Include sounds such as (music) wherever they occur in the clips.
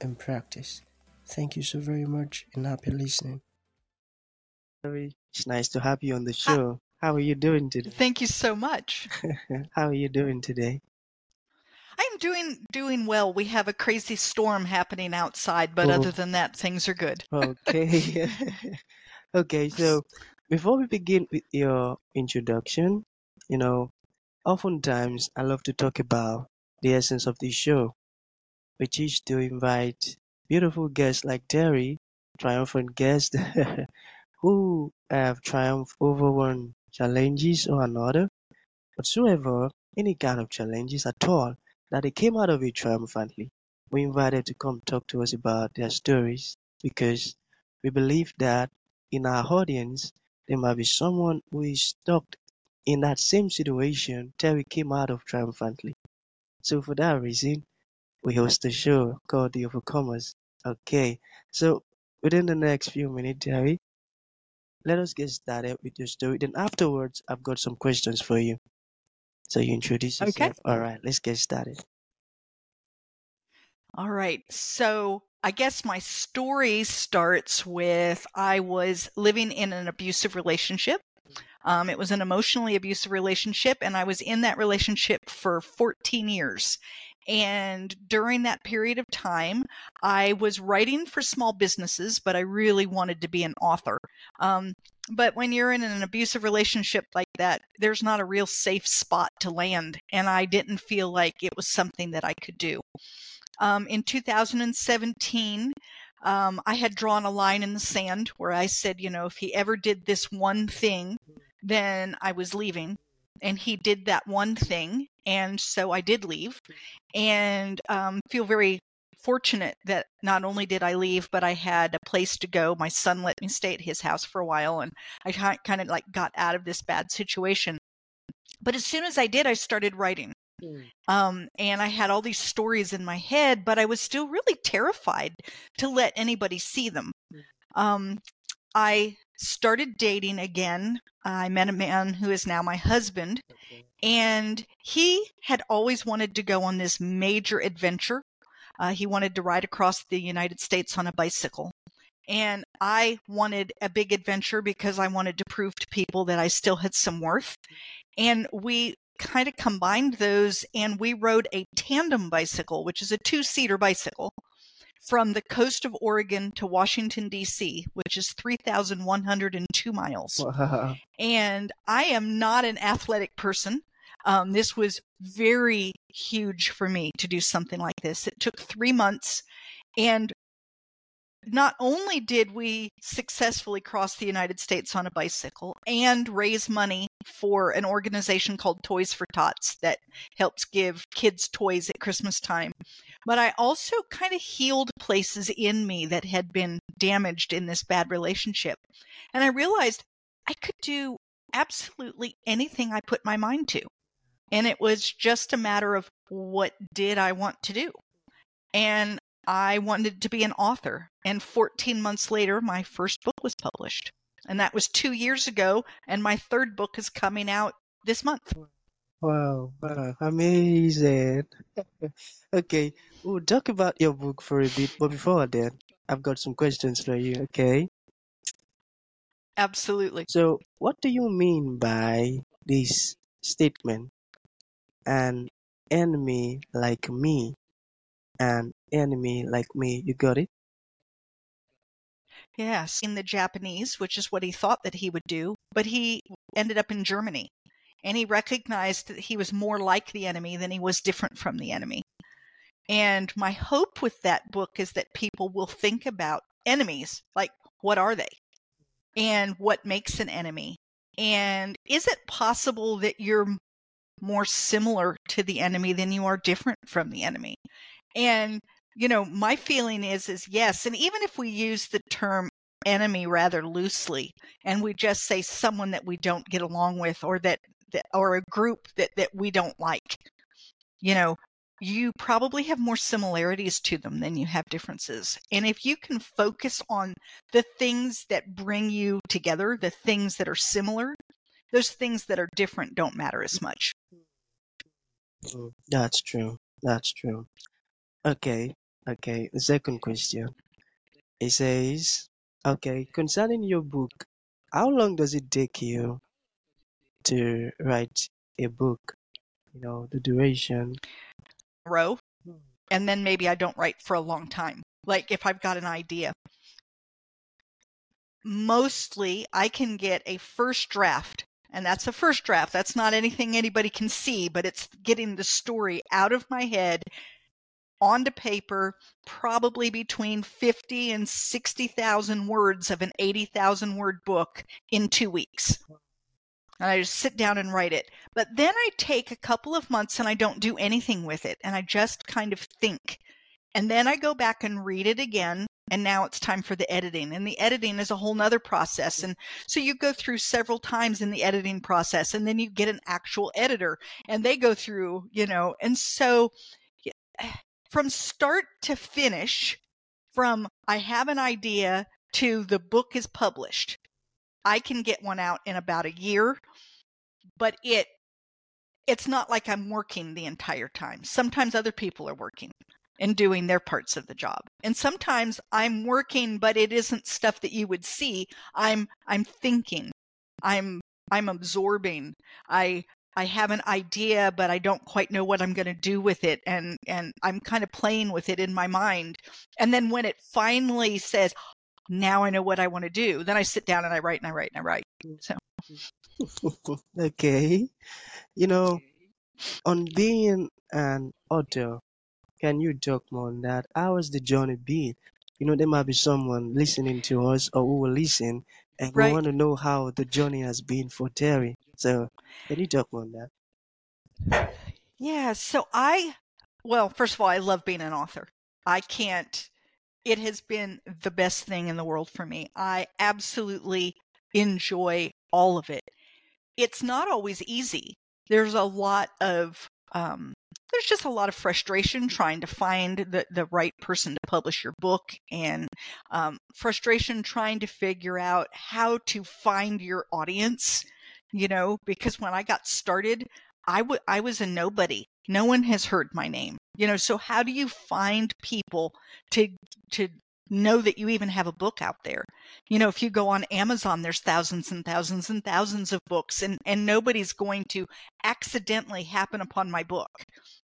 and practice. Thank you so very much and happy listening. It's nice to have you on the show. How are you doing today? Thank you so much. (laughs) How are you doing today? I'm doing doing well. We have a crazy storm happening outside, but Oh. other than that, things are good. Okay. (laughs) (laughs) okay, so before we begin with your introduction, you know, oftentimes I love to talk about the essence of the show, which is to invite beautiful guests like Teri, triumphant guests (laughs) who have triumphed over one challenges or another, whatsoever, any kind of challenges at all, that they came out of it triumphantly. We invited to come talk to us about their stories because we believe that in our audience there might be someone who is stuck in that same situation Teri came out of triumphantly. So for that reason, we host a show called The Overcomers. Okay, so within the next few minutes, Harry, let us get started with your story. Then afterwards, I've got some questions for you. So you introduce yourself. Okay. All right, let's get started. All right. So I guess my story starts with I was living in an abusive relationship. Um, it was an emotionally abusive relationship, and I was in that relationship for 14 years. And during that period of time, I was writing for small businesses, but I really wanted to be an author. Um, but when you're in an abusive relationship like that, there's not a real safe spot to land. And I didn't feel like it was something that I could do. Um, in 2017, um, I had drawn a line in the sand where I said, you know, if he ever did this one thing, then I was leaving. And he did that one thing. And so I did leave and um, feel very fortunate that not only did I leave, but I had a place to go. My son let me stay at his house for a while and I kind of like got out of this bad situation. But as soon as I did, I started writing. Um, and I had all these stories in my head, but I was still really terrified to let anybody see them. Um, I started dating again. I met a man who is now my husband, and he had always wanted to go on this major adventure. Uh, he wanted to ride across the United States on a bicycle. And I wanted a big adventure because I wanted to prove to people that I still had some worth. And we kind of combined those and we rode a tandem bicycle, which is a two seater bicycle, from the coast of Oregon to Washington, D.C., which is 3,102 miles. Wow. And I am not an athletic person. Um, this was very huge for me to do something like this. It took three months. And not only did we successfully cross the United States on a bicycle and raise money for an organization called Toys for Tots that helps give kids toys at Christmas time, but I also kind of healed places in me that had been damaged in this bad relationship. And I realized I could do absolutely anything I put my mind to. And it was just a matter of what did I want to do? And I wanted to be an author. And 14 months later, my first book was published. And that was two years ago. And my third book is coming out this month. Wow, wow, amazing. (laughs) Okay, we'll talk about your book for a bit, but before that, I've got some questions for you, okay? Absolutely. So, what do you mean by this statement? An enemy like me, an enemy like me. You got it? Yes, in the Japanese, which is what he thought that he would do, but he ended up in Germany. And he recognized that he was more like the enemy than he was different from the enemy. And my hope with that book is that people will think about enemies like, what are they? And what makes an enemy? And is it possible that you're more similar to the enemy than you are different from the enemy? And you know, my feeling is is yes, and even if we use the term enemy rather loosely and we just say someone that we don't get along with or that, that or a group that that we don't like you know you probably have more similarities to them than you have differences. And if you can focus on the things that bring you together, the things that are similar, those things that are different don't matter as much. Mm, That's true. That's true. Okay. Okay. The second question. It says, okay, concerning your book, how long does it take you to write a book? You know, the duration. Row, and then maybe I don't write for a long time. Like if I've got an idea. Mostly I can get a first draft and that's a first draft. That's not anything anybody can see, but it's getting the story out of my head onto paper, probably between 50 and 60,000 words of an 80,000 word book in two weeks. And I just sit down and write it. But then I take a couple of months and I don't do anything with it. And I just kind of think. And then I go back and read it again. And now it's time for the editing. And the editing is a whole nother process. And so you go through several times in the editing process. And then you get an actual editor and they go through, you know. And so from start to finish, from I have an idea to the book is published, I can get one out in about a year, but it it's not like I'm working the entire time. Sometimes other people are working and doing their parts of the job. And sometimes I'm working but it isn't stuff that you would see. I'm I'm thinking. I'm I'm absorbing. I I have an idea but I don't quite know what I'm going to do with it and and I'm kind of playing with it in my mind. And then when it finally says now I know what I want to do, then I sit down and I write and I write and I write. So (laughs) okay. You know, on being an author, can you talk more on that? How has the journey been? You know, there might be someone listening to us or who will listen and we want to know how the journey has been for Teri. So, any talk on that? Yeah, so I, well, first of all, I love being an author. I can't, it has been the best thing in the world for me. I absolutely enjoy all of it. It's not always easy. There's a lot of, um, there's just a lot of frustration trying to find the, the right person to publish your book and um, frustration trying to figure out how to find your audience, you know, because when I got started, I w- I was a nobody. No one has heard my name. You know, so how do you find people to to know that you even have a book out there? You know, if you go on Amazon, there's thousands and thousands and thousands of books and and nobody's going to accidentally happen upon my book.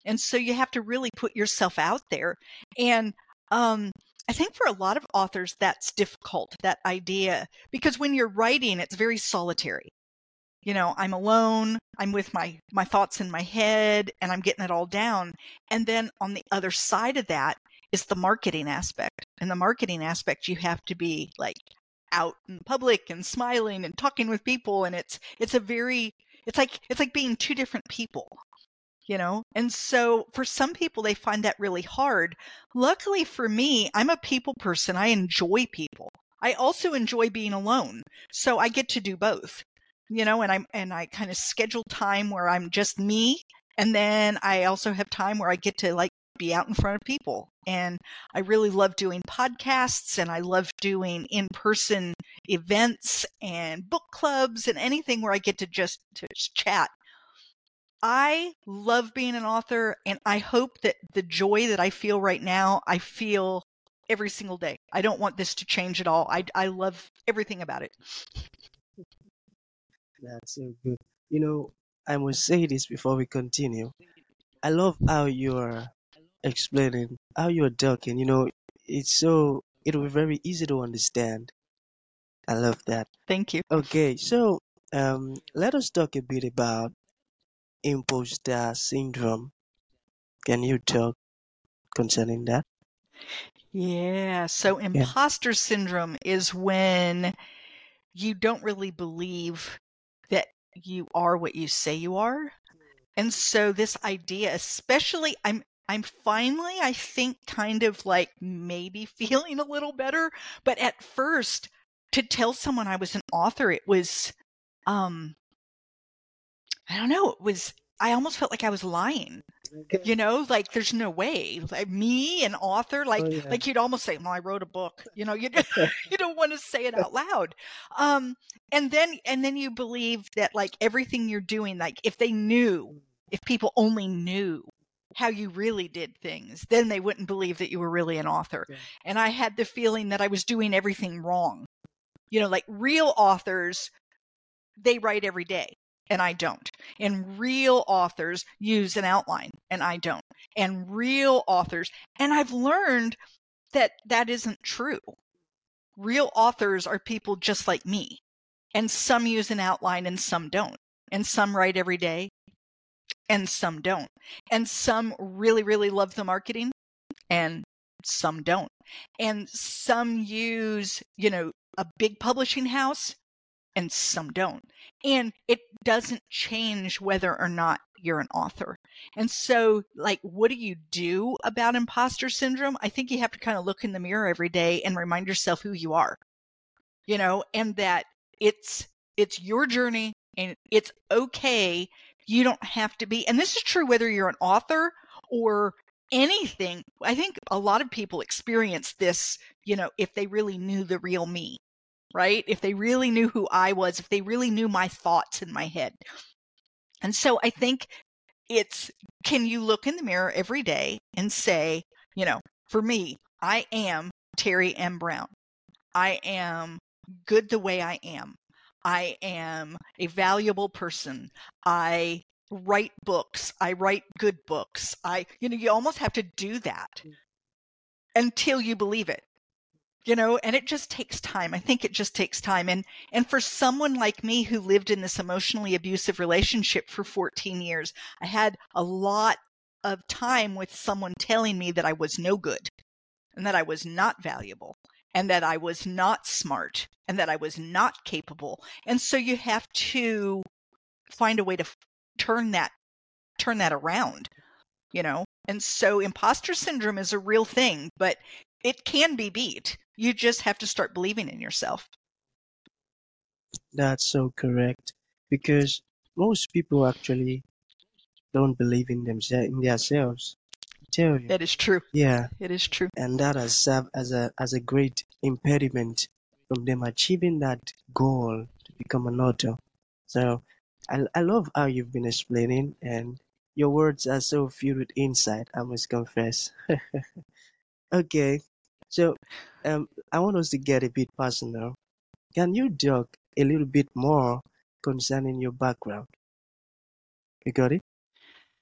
And so you have to really put yourself out there. And um I think for a lot of authors that's difficult, that idea, because when you're writing, it's very solitary you know i'm alone i'm with my my thoughts in my head and i'm getting it all down. And then on the other side of that is the marketing aspect. And the marketing aspect you have to be like out in public and smiling and talking with people and it's it's a very it's like it's like being two different people you know? And so for some people they find that really hard. Luckily for me i'm a people person. I enjoy people. I also enjoy being alone. So i get to do both you know and i'm and i kind of schedule time where i'm just me and then i also have time where i get to like be out in front of people and i really love doing podcasts and i love doing in-person events and book clubs and anything where i get to just to just chat. I love being an author and i hope that the joy that i feel right now i feel every single day. I don't want this to change at all. I, I love everything about it That's so good. You know, I must say this before we continue. I love how you're explaining, how you're talking. You know, it's so, it'll be very easy to understand. I love that. thank you Okay, so um, let us talk a bit about imposter syndrome. Can you talk concerning that? Yeah. So imposter syndrome is when you don't really believe you are what you say you are. And so this idea, especially I'm I'm finally, I think, kind of like maybe (laughs) feeling a little better. But at first, to tell someone I was an author, it was, um, I don't know, it was, I almost felt like I was lying. You know, like there's no way. Like me, an author, like Oh, yeah. like you'd almost say, "Well, I wrote a book." You know, you (laughs) (laughs) you don't want to say it out loud. Um, and then and then you believe that like everything you're doing, like if they knew, if people only knew how you really did things, then they wouldn't believe that you were really an author. Yeah. And I had the feeling that I was doing everything wrong. You know, like real authors, they write every day and I don't. And real authors use an outline and I don't. And real authors, and I've learned that that isn't true. Real authors are people just like me. And some use an outline and some don't. And some write every day and some don't. And some really, really love the marketing and some don't. And some use, you know, a big publishing house and some don't. And it doesn't change whether or not you're an author. And so, like, what do you do about imposter syndrome? I think you have to kind of look in the mirror every day and remind yourself who you are, you know, and that it's, it's your journey and it's okay. You don't have to be, and this is true whether you're an author or anything. I think a lot of people experience this, you know, if they really knew the real me right? If they really knew who I was, if they really knew my thoughts in my head. And so I think it's can you look in the mirror every day and say, you know, for me, I am Teri M. Brown. I am good the way I am. I am a valuable person. I write books. I write good books. I, you know, you almost have to do that mm. until you believe it you know and it just takes time. I think it just takes time. And and for someone like me who lived in this emotionally abusive relationship for 14 years i had a lot of time with someone telling me that i was no good and that i was not valuable and that i was not smart and that i was not capable. And so you have to find a way to turn that turn that around you know? And so imposter syndrome is a real thing but it can be beat you just have to start believing in yourself. That's so correct. Because most people actually don't believe in themselves in themselves. Tell you. That is true. Yeah. It is true. And that has served as a as a great impediment from them achieving that goal to become an author. So I I love how you've been explaining and your words are so filled with insight, I must confess. (laughs) okay. So um I want us to get a bit personal. Can you talk a little bit more concerning your background? You got it?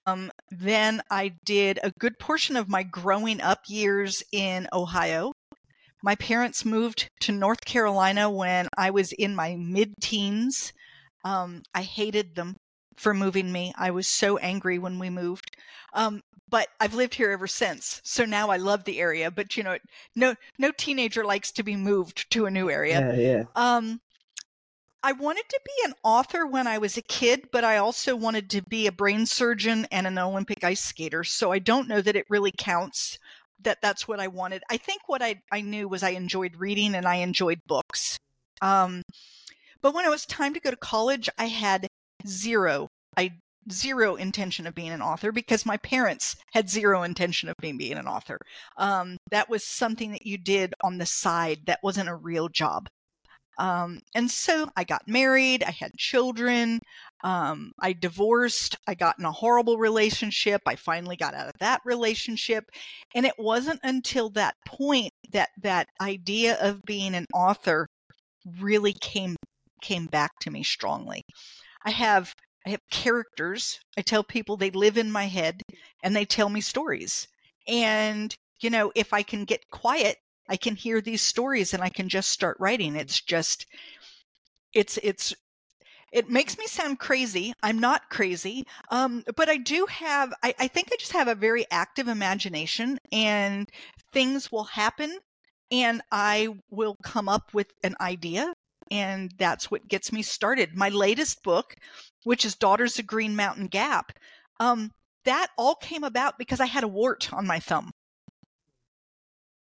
Um, then I did a good portion of my growing up years in Ohio. My parents moved to North Carolina when I was in my mid teens. Um, I hated them for moving me. I was so angry when we moved. Um, but I've lived here ever since. So now I love the area. But you know, no no teenager likes to be moved to a new area. Yeah, yeah. Um, I wanted to be an author when I was a kid, but I also wanted to be a brain surgeon and an Olympic ice skater. So I don't know that it really counts that that's what I wanted. I think what I, I knew was I enjoyed reading and I enjoyed books. Um, but when it was time to go to college, I had zero, I zero intention of being an author because my parents had zero intention of me being an author. Um, that was something that you did on the side. That wasn't a real job. Um, and so I got married, I had children, um, I divorced, I got in a horrible relationship. I finally got out of that relationship. And it wasn't until that point that that idea of being an author really came came back to me strongly. I have I have characters. I tell people they live in my head and they tell me stories. And you know, if I can get quiet I can hear these stories and I can just start writing. It's just, it's, it's, it makes me sound crazy. I'm not crazy. Um, but I do have, I, I think I just have a very active imagination and things will happen and I will come up with an idea. And that's what gets me started. My latest book, which is Daughters of Green Mountain Gap, um, that all came about because I had a wart on my thumb,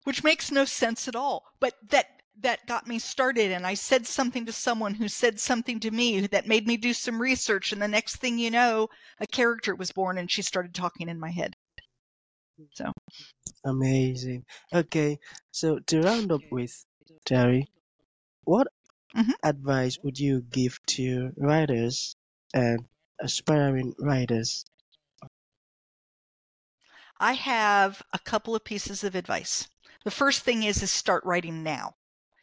which makes no sense at all. But that that got me started and I said something to someone who said something to me that made me do some research and the next thing you know a character was born and she started talking in my head. So Amazing. Okay, so to round up with Teri, what. Mm-hmm. advice would you give to writers and aspiring writers? I have a couple of pieces of advice. The first thing is is start writing now.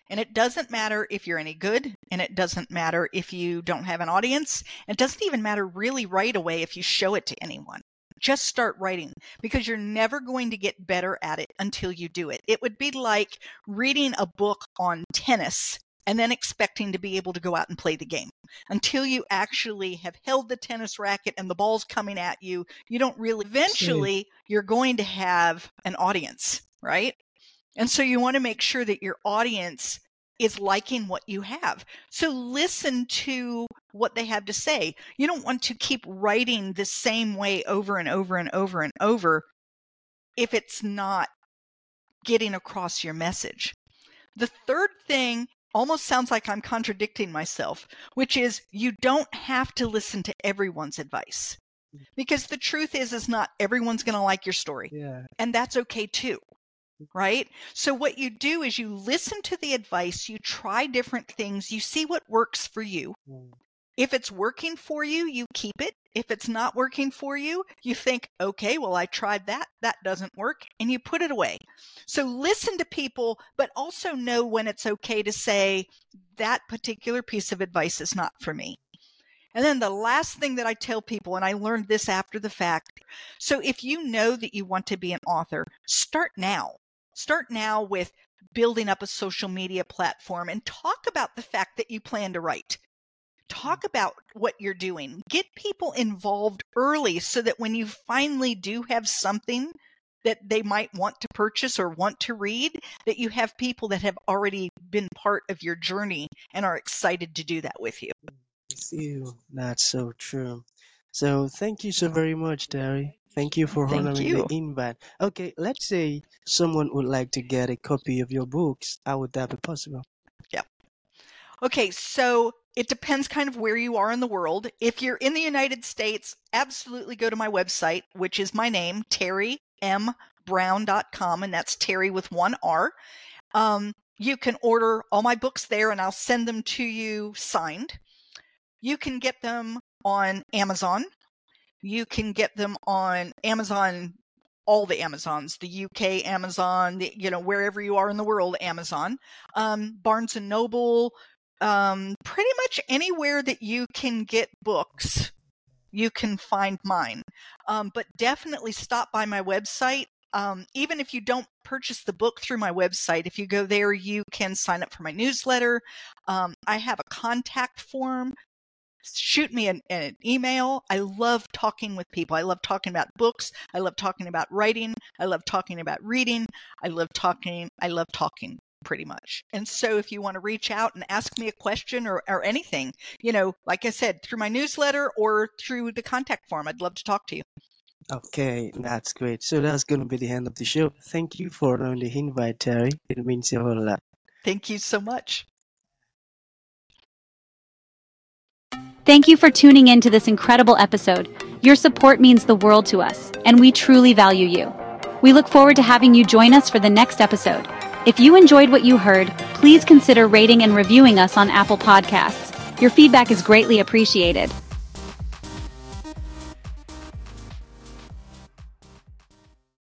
And it doesn't matter if you're any good, and it doesn't matter if you don't have an audience. It doesn't even matter really right away if you show it to anyone. Just start writing because you're never going to get better at it until you do it. It would be like reading a book on tennis and then expecting to be able to go out and play the game. Until you actually have held the tennis racket and the ball's coming at you, you don't really, eventually, you're going to have an audience, right? And so you want to make sure that your audience is liking what you have. So listen to what they have to say. You don't want to keep writing the same way over and over and over and over if it's not getting across your message. The third thing almost sounds like I'm contradicting myself, which is you don't have to listen to everyone's advice. Mm. Because the truth is is not everyone's going to like your story, Yeah. and that's okay too. Mm. Right? So what you do is you listen to the advice, you try different things, you see what works for you. Mm. If it's working for you, you keep it. If it's not working for you, you think, okay, well, I tried that. That doesn't work. And you put it away. So listen to people, but also know when it's okay to say, that particular piece of advice is not for me. And then the last thing that I tell people, and I learned this after the fact. So if you know that you want to be an author, start now. Start now with building up a social media platform and talk about the fact that you plan to write talk about what you're doing get people involved early so that when you finally do have something that they might want to purchase or want to read that you have people that have already been part of your journey and are excited to do that with you mm, With you. That's so true. So thank you so very much, Teri. Thank you for honoring you. the invite. Okay, let's say someone would like to get a copy of your books. How would that be possible? Yeah. Okay, so it depends kind of where you are in the world. If you're in the United States, absolutely go to my website, which is my name, terimbrown.com, and that's Teri with one R. Um, you can order all my books there, and I'll send them to you signed. You can get them on Amazon. You can get them on Amazon, all the Amazons, the UK Amazon, the, you know, wherever you are in the world, Amazon, um, Barnes and Noble, um, pretty much anywhere that you can get books, you can find mine. Um, but definitely stop by my website. Um, even if you don't purchase the book through my website, if you go there, you can sign up for my newsletter. Um, I have a contact form. Shoot me an, an email. I love talking with people. I love talking about books. I love talking about writing. I love talking about reading. I love talking. I love talking pretty much. And so if you want to reach out and ask me a question or, or anything, you know, like I said, through my newsletter or through the contact form, I'd love to talk to you. Okay, that's great. So that's going to be the end of the show. Thank you for honoring the invite, Teri. It means a whole lot. Thank you so much. Thank you for tuning in to this incredible episode. Your support means the world to us, and we truly value you. We look forward to having you join us for the next episode. If you enjoyed what you heard, please consider rating and reviewing us on Apple Podcasts. Your feedback is greatly appreciated.